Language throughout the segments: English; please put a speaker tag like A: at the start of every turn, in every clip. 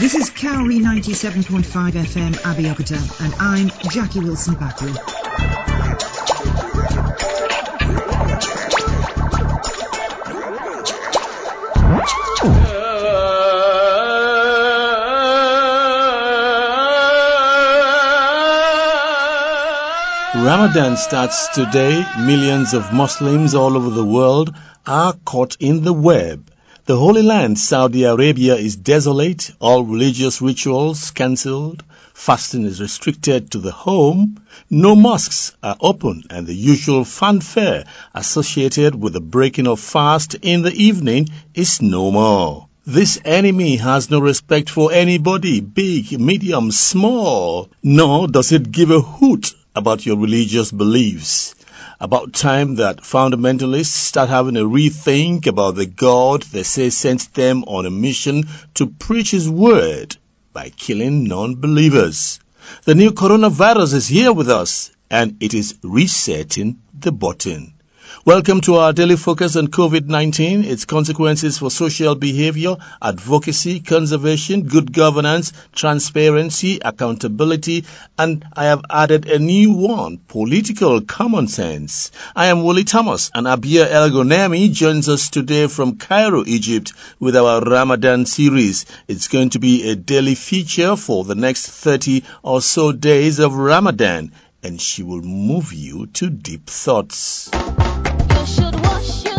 A: This is Cowrie 97.5 FM Abeokuta, and I'm Jackie Wilson Buckley.
B: Ramadan starts today. Millions of Muslims all over the world are caught in the web. The Holy Land, Saudi Arabia, is desolate. All religious rituals cancelled. Fasting is restricted to the home. No mosques are open and the usual fanfare associated with the breaking of fast in the evening is no more. This enemy has no respect for anybody, big, medium, small, nor does it give a hoot about your religious beliefs. About time that fundamentalists start having a rethink about the God they say sent them on a mission to preach His word by killing non-believers. The new coronavirus is here with us and it is resetting the button. Welcome to our daily focus on COVID-19, its consequences for social behavior, advocacy, conservation, good governance, transparency, accountability, and I have added a new one, political common sense. I am Willie Thomas and Abia Elgonemi joins us today from Cairo, Egypt with our Ramadan series. It's going to be a daily feature for the next 30 or so days of Ramadan and she will move you to deep thoughts.
C: Should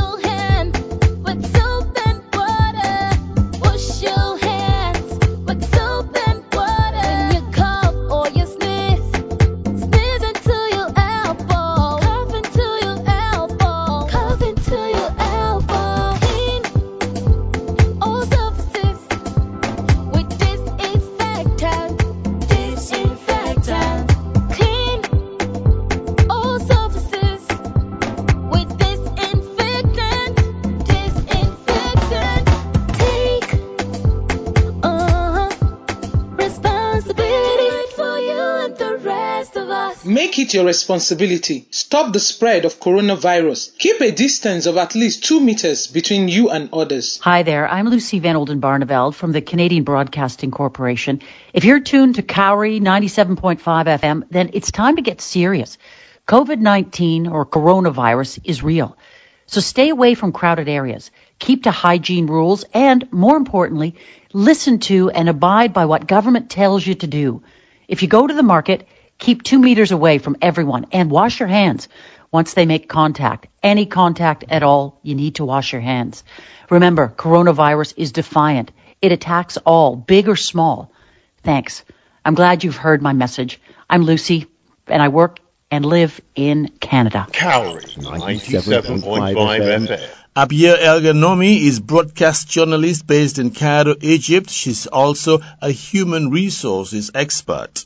C: your responsibility.
D: Stop the spread of coronavirus. Keep a distance of at least two meters between you and others.
E: Hi there, I'm Lucy Van Olden Barneveld from the Canadian Broadcasting Corporation. If you're tuned to Cowrie 97.5 FM, then it's time to get serious. COVID 19 or coronavirus is real. So stay away from crowded areas, keep to hygiene rules, and more importantly, listen to and abide by what government tells you to do. If you go to the market, keep two meters away from everyone and wash your hands once they make contact. Any contact at all, you need to wash your hands. Remember, coronavirus is defiant. It attacks all, big or small. Thanks. I'm glad you've heard my message. I'm Lucy, and I work and live in Canada.
F: Cowrie 97.5 FM.
B: Abia Elganomi is broadcast journalist based in Cairo, Egypt. She's also a human resources expert.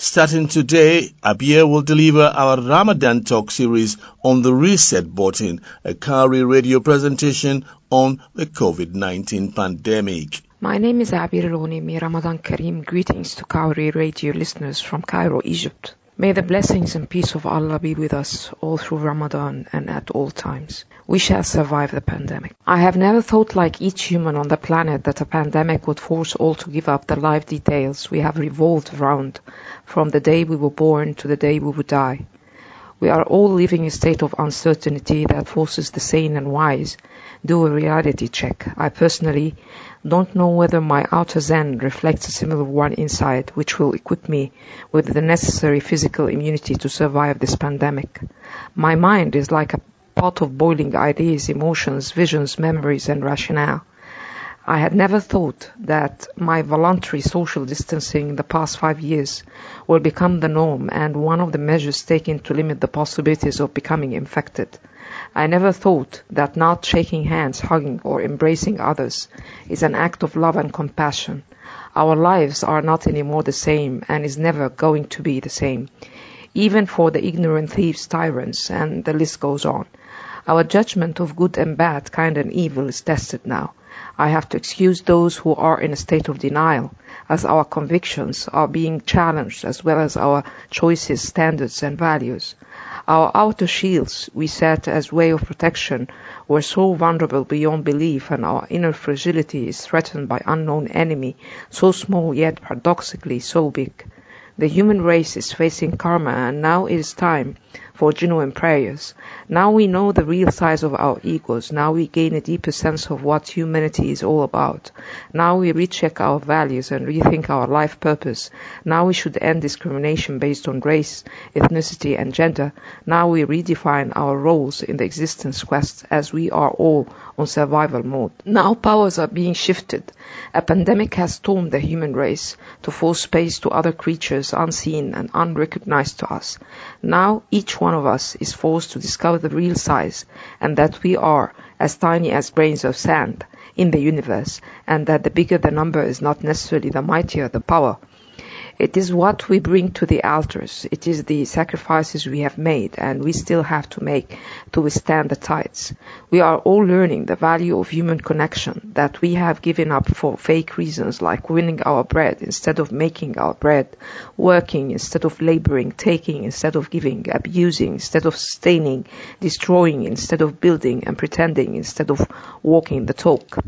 B: Starting today, Abia will deliver our Ramadan talk series on the reset button, a Kari radio presentation on the COVID-19 pandemic.
G: My name is Abir Ronimi Ramadan Kareem. Greetings to Kauri radio listeners from Cairo, Egypt. May the blessings and peace of Allah be with us all through Ramadan and at all times. We shall survive the pandemic. I have never thought like each human on the planet that a pandemic would force all to give up the life details we have revolved around from the day we were born to the day we would die. We are all living in a state of uncertainty that forces the sane and wise do a reality check. I personally don't know whether my outer zen reflects a similar one inside, which will equip me with the necessary physical immunity to survive this pandemic. My mind is like a pot of boiling ideas, emotions, visions, memories, and rationale. I had never thought that my voluntary social distancing in the past five years will become the norm and one of the measures taken to limit the possibilities of becoming infected. I never thought that not shaking hands, hugging, or embracing others is an act of love and compassion. Our lives are not anymore the same and is never going to be the same, even for the ignorant thieves, tyrants, and the list goes on. Our judgment of good and bad, kind and evil is tested now. I have to excuse those who are in a state of denial, as our convictions are being challenged as well as our choices, standards, and values. Our outer shields we set as way of protection were so vulnerable beyond belief and our inner fragility is threatened by unknown enemy, so small yet paradoxically so big. The human race is facing karma and now it is time for genuine prayers. Now we know the real size of our egos. Now we gain a deeper sense of what humanity is all about. Now we recheck our values and rethink our life purpose. Now we should end discrimination based on race, ethnicity and gender. Now we redefine our roles in the existence quest as we are all on survival mode. Now powers are being shifted. A pandemic has stormed the human race to force space to other creatures unseen and unrecognized to us. Now each one of us is forced to discover the real size and that we are as tiny as grains of sand in the universe and that the bigger the number is not necessarily the mightier the power. It is what we bring to the altars. It is the sacrifices we have made and we still have to make to withstand the tides. We are all learning the value of human connection that we have given up for fake reasons like winning our bread instead of making our bread, working instead of laboring, taking instead of giving, abusing instead of sustaining, destroying instead of building and pretending instead of walking the talk.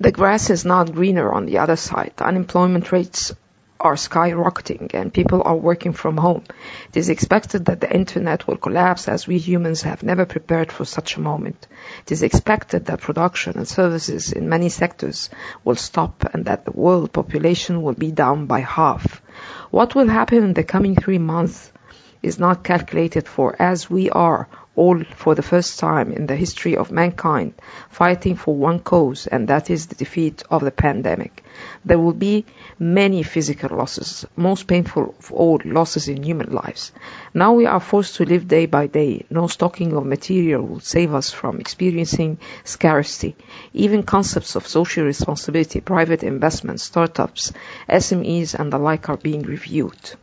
G: The grass is not greener on the other side. Unemployment rates are skyrocketing and people are working from home. It is expected that the internet will collapse as we humans have never prepared for such a moment. It is expected that production and services in many sectors will stop and that the world population will be down by half. What will happen in the coming three months is not calculated for as we are all for the first time in the history of mankind fighting for one cause and that is the defeat of the pandemic. There will be many physical losses, most painful of all losses in human lives. Now we are forced to live day by day. No stocking of material will save us from experiencing scarcity. Even concepts of social responsibility, private investment, startups, SMEs and the like are being reviewed.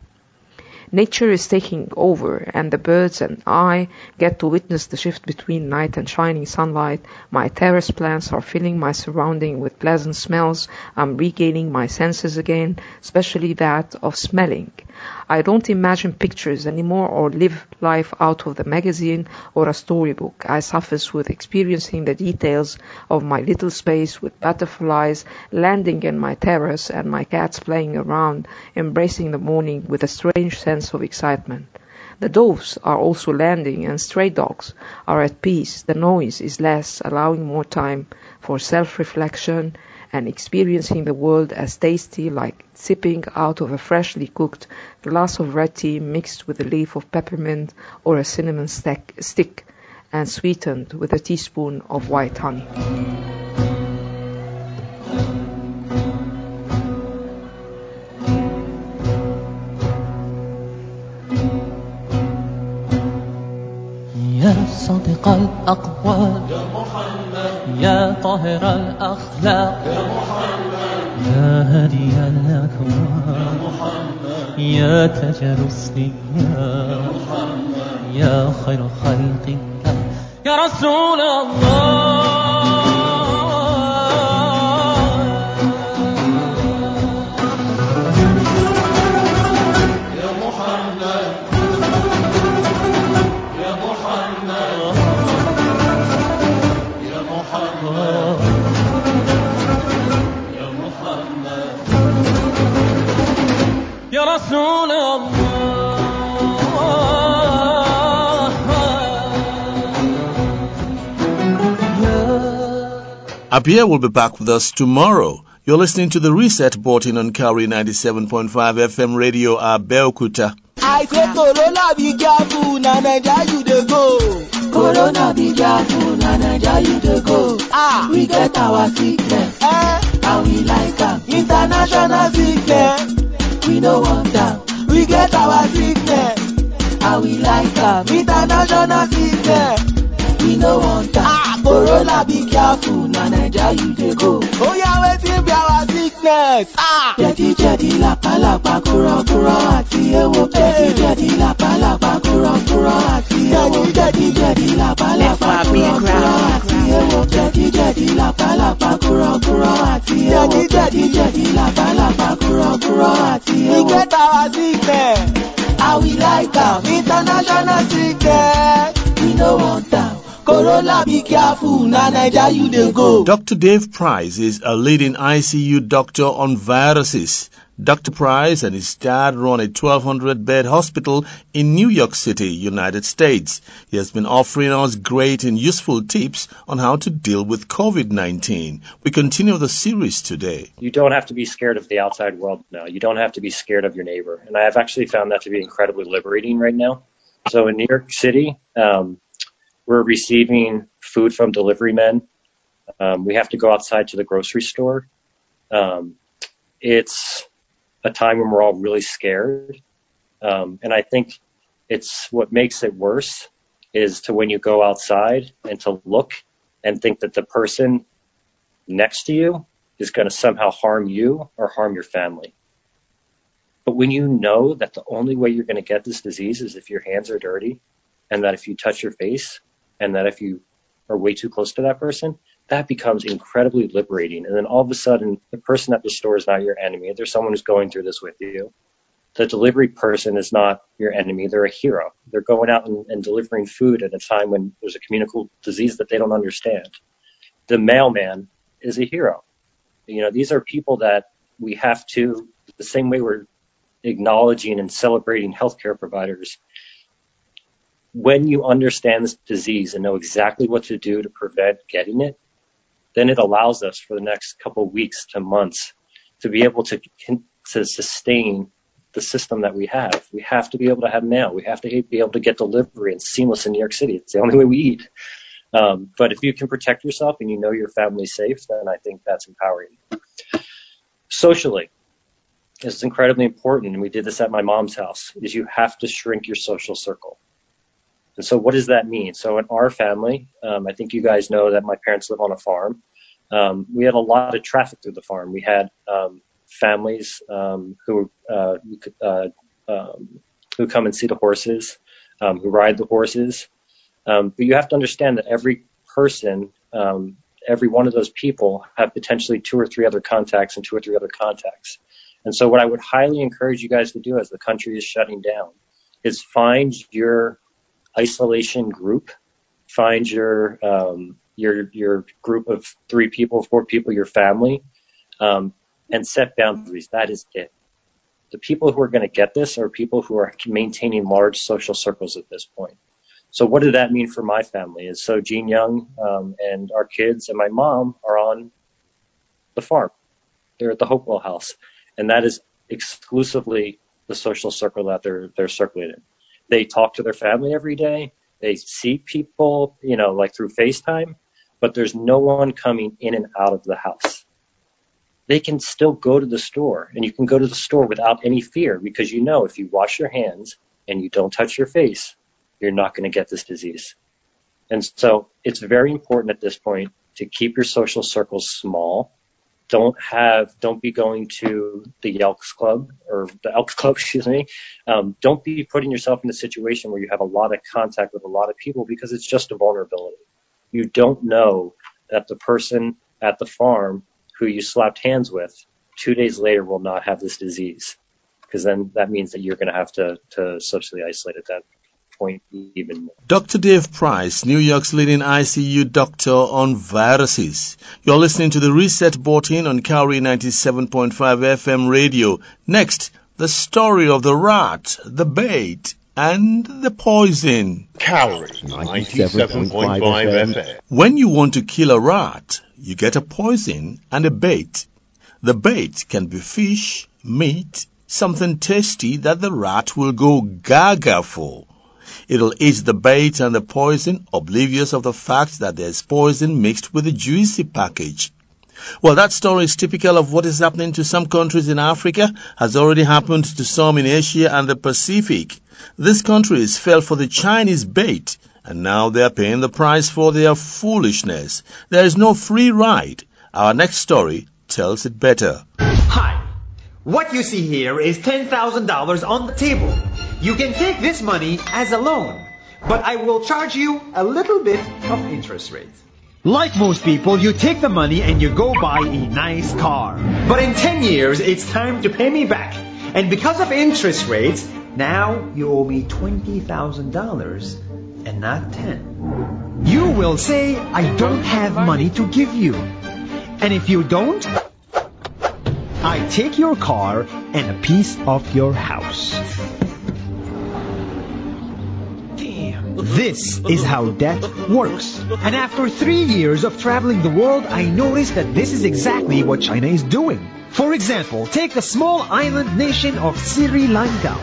G: Nature is taking over and the birds and I get to witness the shift between night and shining sunlight. My terrace plants are filling my surrounding with pleasant smells. I'm regaining my senses again, especially that of smelling. I don't imagine pictures anymore or live life out of the magazine or a storybook. I suffer with experiencing the details of my little space with butterflies landing in my terrace and my cats playing around, embracing the morning with a strange sense of excitement. The doves are also landing and stray dogs are at peace. The noise is less, allowing more time for self-reflection and experiencing the world as tasty like sipping out of a freshly cooked glass of red tea mixed with a leaf of peppermint or a cinnamon stick, stick and sweetened with a teaspoon of white honey.
H: يا صادق الأقوال يا طاهر الأخلاق يا محمد يا هدي الأكوان يا محمد يا تاج الرسل يا محمد يا خير خلق الله يا رسول الله.
B: Abia will be back with us tomorrow. You're listening to the Reset Button on Kauri 97.5 FM Radio Abeokuta.
I: I say corona be careful, na Naija you dey go. Corona be careful, na Naija you dey go. Ah, we get our sickness, eh, and we like am. International sickness, we no want am. We get our sickness, and we like am. International sickness, we no want am. Ah, corona be careful, na Naija you dey go. Oya wetin be our sickness? Ah, jẹ̀díjẹ̀dí làpálàpá kúrọ̀kúrọ̀ àti ewo. jẹ̀díjẹ̀dí làpálàpá kúrọ̀kúrọ̀ àti ewo. jẹ̀díjẹ̀dí làpálàpá kúrọ̀kúrọ̀ àti ewo. jẹ̀díjẹ̀dí làpálàpá kúrọ̀kúrọ̀ àti ewo. jẹ̀díjẹ̀dí làpálàpá kúrọ̀kúrọ̀ àti ewo. we get our sickness. How we like am international ticket. We no want am. Corona be careful, na Naija you dey go.
B: Dr. Dave Price is a leading ICU doctor on viruses. Dr. Price and his dad run a 1200 bed hospital in New York City, United States. He has been offering us great and useful tips on how to deal with COVID-19. We continue the series today.
J: You don't have to be scared of the outside world now. You don't have to be scared of your neighbor. And I have actually found that to be incredibly liberating right now. So in New York City, um, we're receiving food from delivery men. Um, we have to go outside to the grocery store. Um, it's a time when we're all really scared. Um, and I think it's what makes it worse is to when you go outside and to look and think that the person next to you is going to somehow harm you or harm your family. But when you know that the only way you're going to get this disease is if your hands are dirty and that if you touch your face and that if you are way too close to that person, that becomes incredibly liberating. And then all of a sudden, the person at the store is not your enemy. There's someone who's going through this with you. The delivery person is not your enemy. They're a hero. They're going out and, and delivering food at a time when there's a communicable disease that they don't understand. The mailman is a hero. You know, these are people that we have to, the same way we're acknowledging and celebrating healthcare providers, when you understand this disease and know exactly what to do to prevent getting it, then it allows us for the next couple of weeks to months to be able to to sustain the system that we have. We have to be able to have mail. We have to be able to get delivery and seamless in New York City. It's the only way we eat. Um, but if you can protect yourself and you know your family's safe, then I think that's empowering. Socially, it's incredibly important, and we did this at my mom's house, is you have to shrink your social circle. And so what does that mean? So in our family, um, I think you guys know that my parents live on a farm. Um, we had a lot of traffic through the farm. We had um, families um, who uh, uh, um, who come and see the horses, um, who ride the horses. Um, but you have to understand that every person, um, every one of those people, have potentially two or three other contacts and two or three other contacts. And so, what I would highly encourage you guys to do as the country is shutting down is find your isolation group, find your um, your your group of three people, four people, your family, um, and set boundaries. That is it. The people who are going to get this are people who are maintaining large social circles at this point. So what did that mean for my family? Is so Gene Young um, and our kids and my mom are on the farm. They're at the Hopewell House, and that is exclusively the social circle that they're they're circulating. They talk to their family every day. They see people, you know, like through FaceTime, but there's no one coming in and out of the house. They can still go to the store and you can go to the store without any fear because you know if you wash your hands and you don't touch your face, you're not going to get this disease. And so it's very important at this point to keep your social circles small. Don't have, don't be going to the Elks Club or the Elks Club, excuse me. Um, don't be putting yourself in a situation where you have a lot of contact with a lot of people because it's just a vulnerability. You don't know that the person at the farm who you slapped hands with two days later will not have this disease because then that means that you're going to have to, to socially isolate at that point even more.
B: Dr. Dave Price, New York's leading ICU doctor on viruses. You're listening to the Reset Button on Cowrie 97.5 FM radio. Next, the story of the rat, the bait, and the poison.
F: Cowrie 97.5 FM.
B: When you want to kill a rat, you get a poison and a bait. The bait can be fish, meat, something tasty that the rat will go gaga for. It'll eat the bait and the poison, oblivious of the fact that there's poison mixed with the juicy package. Well, that story is typical of what is happening to some countries in Africa, has already happened to some in Asia and the Pacific. These countries fell for the Chinese bait, and now they are paying the price for their foolishness. There is no free ride. Our next story tells it better.
K: Hi. What you see here is $10,000 on the table. You can take this money as a loan, but I will charge you a little bit of interest rate. Like most people, you take the money and you go buy a nice car. But in 10 years, it's time to pay me back. And because of interest rates, Now you owe me $20,000 and not 10. You will say, I don't have money to give you. And if you don't, I take your car and a piece of your house. This is how debt works. And after three years of traveling the world, I noticed that this is exactly what China is doing. For example, take the small island nation of Sri Lanka.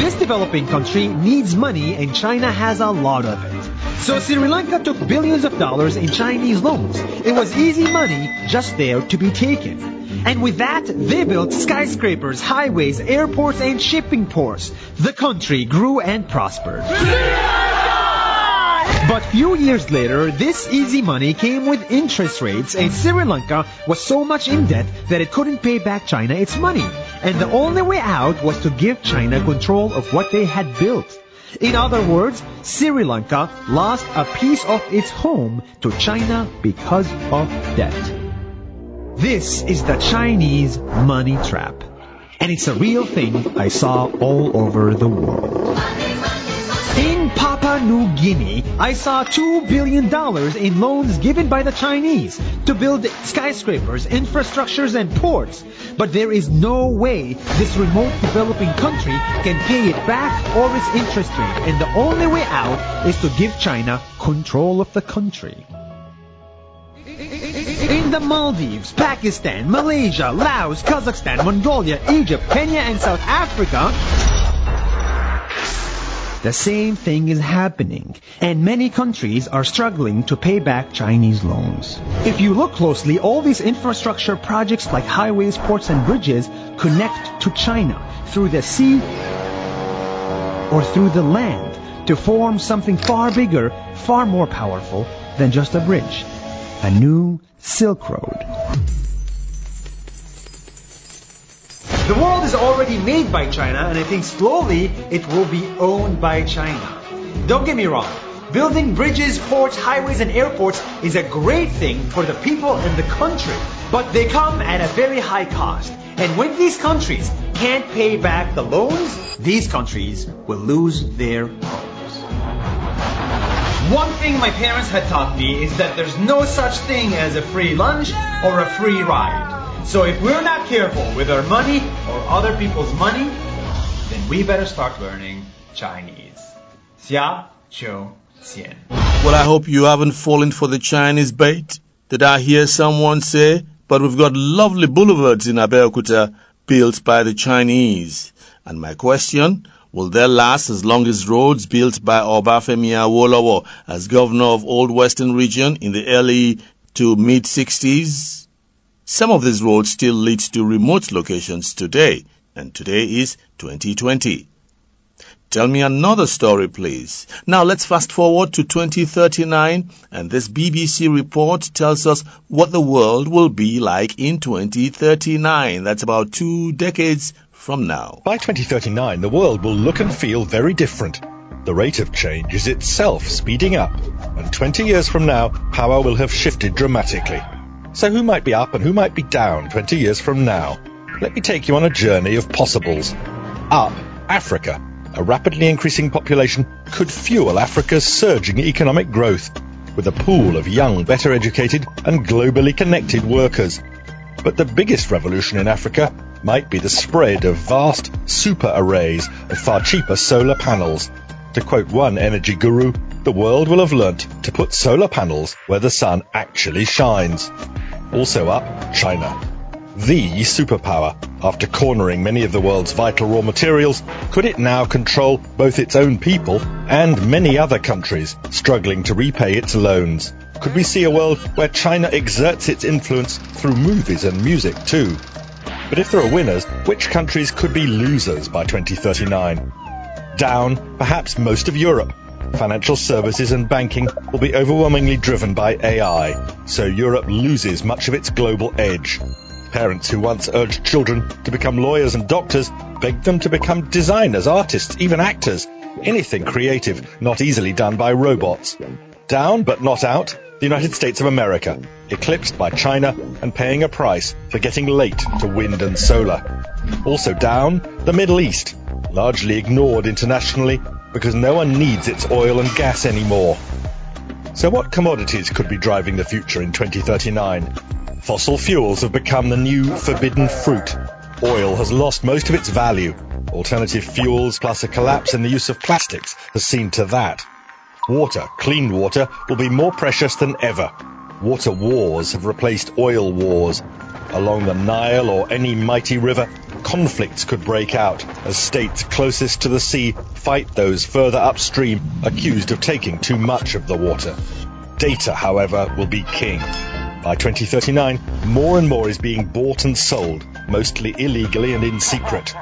K: This developing country needs money and China has a lot of it. So Sri Lanka took billions of dollars in Chinese loans. It was easy money just there to be taken. And with that, they built skyscrapers, highways, airports, and shipping ports. The country grew and prospered. But few years later, this easy money came with interest rates, and Sri Lanka was so much in debt that it couldn't pay back China its money. And the only way out was to give China control of what they had built. In other words, Sri Lanka lost a piece of its home to China because of debt. This is the Chinese money trap. And it's a real thing I saw all over the world. In Papua New Guinea, I saw $2 billion in loans given by the Chinese to build skyscrapers, infrastructures, and ports. But there is no way this remote developing country can pay it back or its interest rate. And the only way out is to give China control of the country. In the Maldives, Pakistan, Malaysia, Laos, Kazakhstan, Mongolia, Egypt, Kenya, and South Africa, the same thing is happening, and many countries are struggling to pay back Chinese loans. If you look closely, all these infrastructure projects like highways, ports, and bridges connect to China through the sea or through the land to form something far bigger, far more powerful than just a bridge. A new Silk Road. The world is already made by China, and I think slowly it will be owned by China. Don't get me wrong. Building bridges, ports, highways, and airports is a great thing for the people and the country, but they come at a very high cost. And when these countries can't pay back the loans, these countries will lose their. One thing my parents had taught me is that there's no such thing as a free lunch or a free ride. So if we're not careful with our money or other people's money, then we better start learning Chinese. Xia Qiu Xian.
B: Well, I hope you haven't fallen for the Chinese bait. Did I hear someone say? But we've got lovely boulevards in Abeokuta built by the Chinese. And my question, will they last as long as roads built by Obafemi Awolowo as governor of Old Western Region in the early to mid 60s? Some of these roads still lead to remote locations today, and today is 2020. Tell me another story, please. Now let's fast forward to 2039, and this BBC report tells us what the world will be like in 2039. That's about two decades from now.
L: By 2039, the world will look and feel very different. The rate of change is itself speeding up, and 20 years from now, power will have shifted dramatically. So who might be up and who might be down 20 years from now? Let me take you on a journey of possibles. Up, Africa. A rapidly increasing population could fuel Africa's surging economic growth with a pool of young, better educated and globally connected workers. But the biggest revolution in Africa might be the spread of vast super arrays of far cheaper solar panels. To quote one energy guru, the world will have learnt to put solar panels where the sun actually shines. Also up, China. The superpower. After cornering many of the world's vital raw materials, could it now control both its own people and many other countries struggling to repay its loans? Could we see a world where China exerts its influence through movies and music too? But if there are winners, which countries could be losers by 2039? Down, perhaps most of Europe, financial services and banking will be overwhelmingly driven by AI, so Europe loses much of its global edge. Parents who once urged children to become lawyers and doctors begged them to become designers, artists, even actors. Anything creative, not easily done by robots. Down, but not out, the United States of America, eclipsed by China and paying a price for getting late to wind and solar. Also down, the Middle East, largely ignored internationally because no one needs its oil and gas anymore. So what commodities could be driving the future in 2039? Fossil fuels have become the new forbidden fruit. Oil has lost most of its value. Alternative fuels plus a collapse in the use of plastics has seen to that. Water, clean water, will be more precious than ever. Water wars have replaced oil wars. Along the Nile or any mighty river, conflicts could break out as states closest to the sea fight those further upstream accused of taking too much of the water. Data, however, will be king. By 2039, more and more is being bought and sold, mostly illegally and in secret.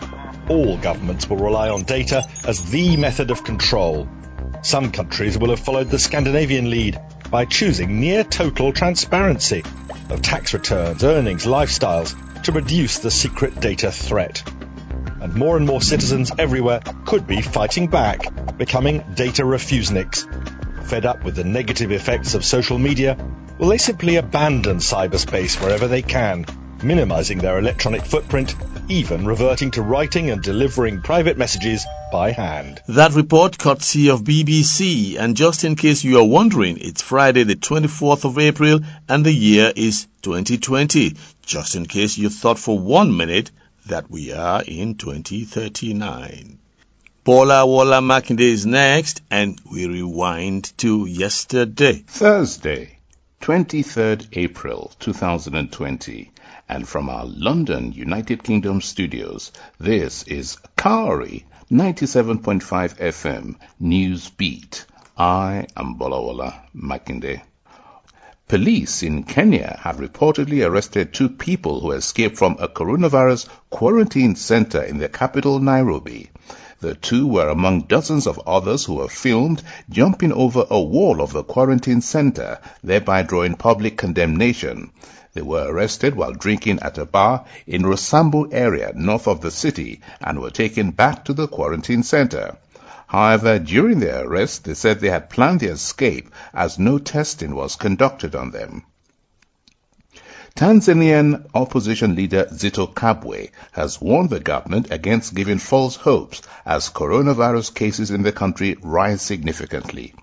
L: All governments will rely on data as the method of control. Some countries will have followed the Scandinavian lead by choosing near total transparency of tax returns, earnings, lifestyles to reduce the secret data threat. And more and more citizens everywhere could be fighting back, becoming data refuseniks. Fed up with the negative effects of social media, will they simply abandon cyberspace wherever they can, minimizing their electronic footprint, even reverting to writing and delivering private messages by hand?
B: That report courtesy of BBC. And just in case you are wondering, it's Friday the 24th of April and the year is 2020. Just in case you thought for one minute that we are in 2039. Bolawala Makinde is next and we rewind to yesterday.
M: Thursday, 23rd April 2020. And from our London, United Kingdom studios, this is Kauri 97.5 FM News Beat. I am Bolawala Makinde. Police in Kenya have reportedly arrested two people who escaped from a coronavirus quarantine center in the capital, Nairobi. The two were among dozens of others who were filmed jumping over a wall of the quarantine center, thereby drawing public condemnation. They were arrested while drinking at a bar in Rosambu area north of the city and were taken back to the quarantine center. However, during their arrest, they said they had planned their escape as no testing was conducted on them. Tanzanian opposition leader Zito Kabwe has warned the government against giving false hopes as coronavirus cases in the country rise significantly.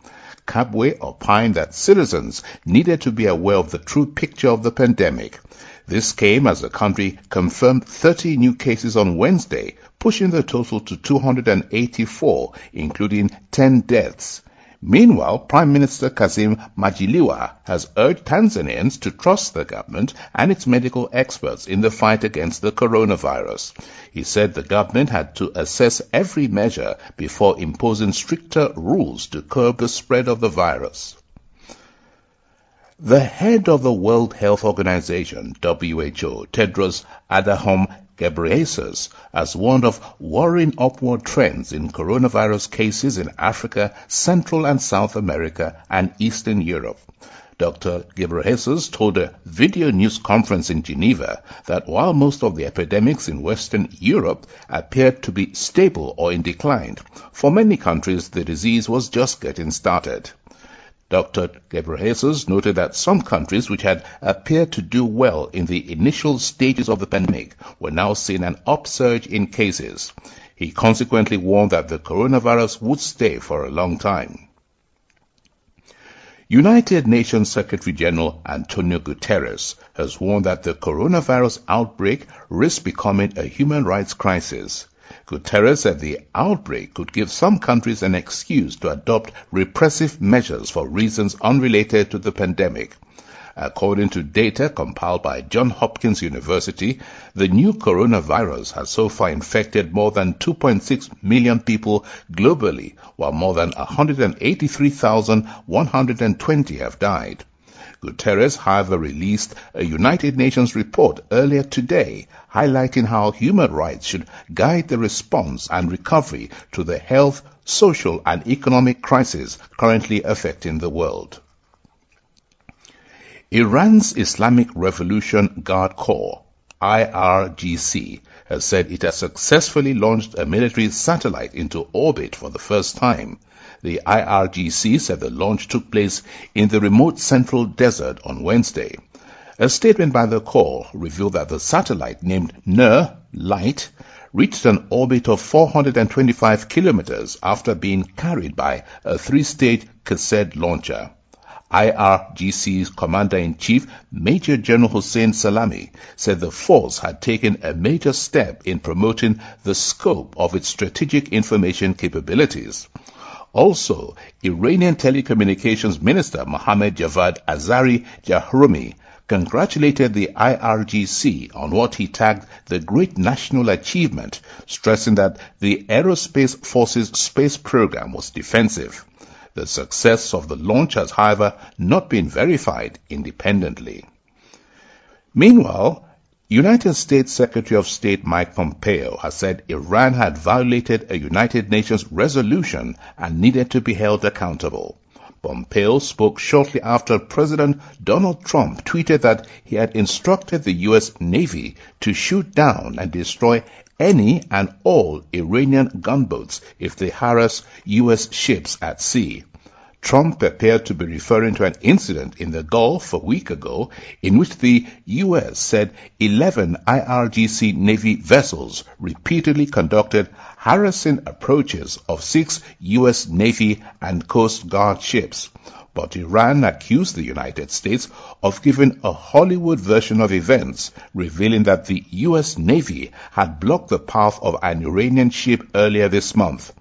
M: Kabwe opined that citizens needed to be aware of the true picture of the pandemic. This came as the country confirmed 30 new cases on Wednesday, pushing the total to 284, including 10 deaths. Meanwhile, Prime Minister Kassim Majaliwa has urged Tanzanians to trust the government and its medical experts in the fight against the coronavirus. He said the government had to assess every measure before imposing stricter rules to curb the spread of the virus. The head of the World Health Organization, WHO, Tedros Adhanom Ghebreyesus, has warned of worrying upward trends in coronavirus cases in Africa, Central and South America, and Eastern Europe. Dr. Ghebreyesus told a video news conference in Geneva that while most of the epidemics in Western Europe appeared to be stable or in decline, for many countries the disease was just getting started. Dr. Ghebreyesus noted that some countries which had appeared to do well in the initial stages of the pandemic were now seeing an upsurge in cases. He consequently warned that the coronavirus would stay for a long time. United Nations Secretary General Antonio Guterres has warned that the coronavirus outbreak risks becoming a human rights crisis. Guterres said the outbreak could give some countries an excuse to adopt repressive measures for reasons unrelated to the pandemic. According to data compiled by Johns Hopkins University, the new coronavirus has so far infected more than 2.6 million people globally, while more than 183,120 have died. Guterres, however, released a United Nations report earlier today highlighting how human rights should guide the response and recovery to the health, social, and economic crisis currently affecting the world. Iran's Islamic Revolution Guard Corps, IRGC, has said it has successfully launched a military satellite into orbit for the first time. The IRGC said the launch took place in the remote central desert on Wednesday. A statement by the Corps revealed that the satellite named Noor Light reached an orbit of 425 kilometers after being carried by a three-stage Qased launcher. IRGC's Commander-in-Chief, Major General Hussein Salami, said the force had taken a major step in promoting the scope of its strategic information capabilities. Also, Iranian Telecommunications Minister Mohammad Javad Azari Jahromi congratulated the IRGC on what he tagged the great national achievement, stressing that the Aerospace Forces space program was defensive. The success of the launch has, however, not been verified independently. Meanwhile, United States Secretary of State Mike Pompeo has said Iran had violated a United Nations resolution and needed to be held accountable. Pompeo spoke shortly after President Donald Trump tweeted that he had instructed the U.S. Navy to shoot down and destroy any and all Iranian gunboats if they harass U.S. ships at sea. Trump appeared to be referring to an incident in the Gulf a week ago in which the U.S. said 11 IRGC Navy vessels repeatedly conducted harassing approaches of six U.S. Navy and Coast Guard ships. But Iran accused the United States of giving a Hollywood version of events, revealing that the U.S. Navy had blocked the path of an Iranian ship earlier this month.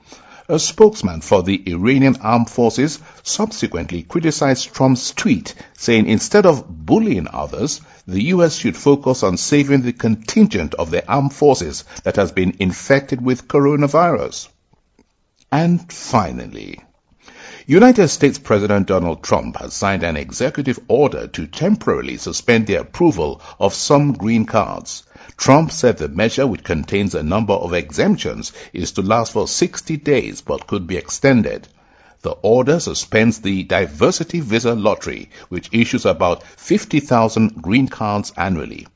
M: A spokesman for the Iranian armed forces subsequently criticized Trump's tweet, saying instead of bullying others, the U.S. should focus on saving the contingent of the armed forces that has been infected with coronavirus. And finally, United States President Donald Trump has signed an executive order to temporarily suspend the approval of some green cards. Trump said the measure, which contains a number of exemptions, is to last for 60 days but could be extended. The order suspends the diversity visa lottery, which issues about 50,000 green cards annually.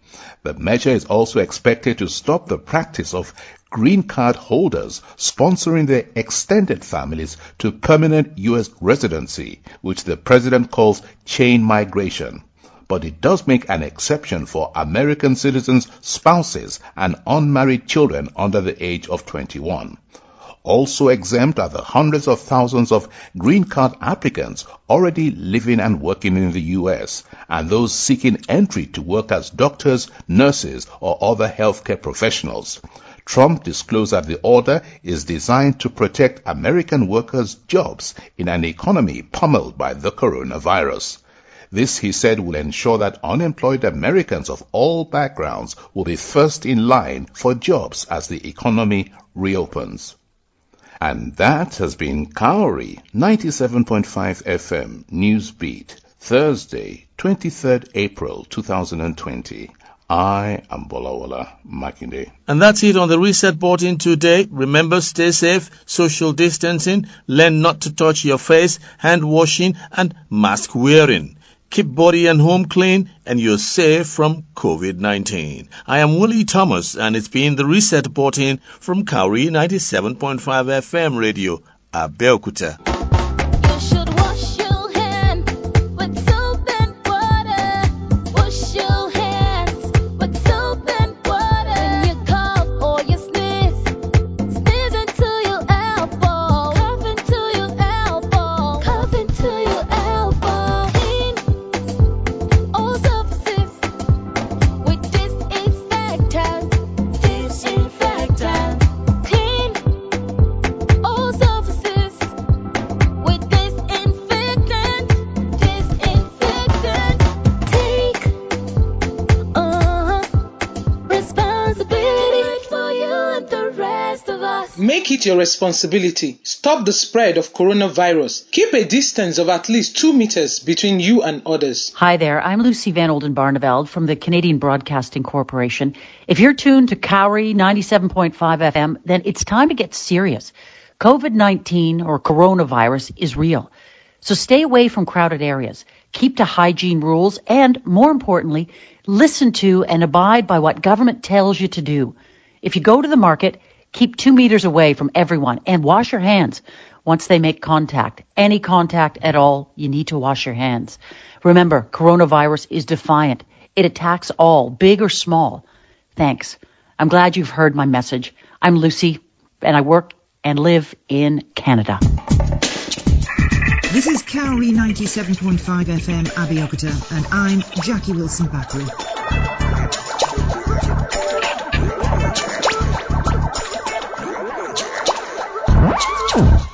M: The measure is also expected to stop the practice of green card holders sponsoring their extended families to permanent U.S. residency, which the president calls chain migration but it does make an exception for American citizens, spouses, and unmarried children under the age of 21. Also exempt are the hundreds of thousands of green card applicants already living and working in the U.S. and those seeking entry to work as doctors, nurses, or other healthcare professionals. Trump disclosed that the order is designed to protect American workers' jobs in an economy pummeled by the coronavirus. This, he said, will ensure that unemployed Americans of all backgrounds will be first in line for jobs as the economy reopens. And that has been Kauri 97.5 FM Newsbeat, Thursday, 23rd April 2020. I am Bolawala Makinde.
B: And that's it on the reset button today. Remember, stay safe, social distancing, learn not to touch your face, hand washing, and mask wearing. Keep body and home clean and you're safe from COVID-19. I am Willie Thomas and it's been the reset button from Kauri 97.5 FM radio, Abeokuta.
C: Responsibility.
D: Stop the spread of coronavirus. Keep a distance of at least two meters between you and others.
E: Hi there, I'm Lucy Van Olden Barneveld from the Canadian Broadcasting Corporation. If you're tuned to Cowrie 97.5 FM, then it's time to get serious. COVID 19 or coronavirus is real. So stay away from crowded areas, keep to hygiene rules, and more importantly, listen to and abide by what government tells you to do. If you go to the market, Keep two meters away from everyone and wash your hands once they make contact. Any contact at all, you need to wash your hands. Remember, coronavirus is defiant. It attacks all, big or small. Thanks. I'm glad you've heard my message. I'm Lucy, and I work and live in Canada.
A: This is Cowrie 97.5 FM Abeokuta, and I'm Jackie Wilson Battery. Chú chú.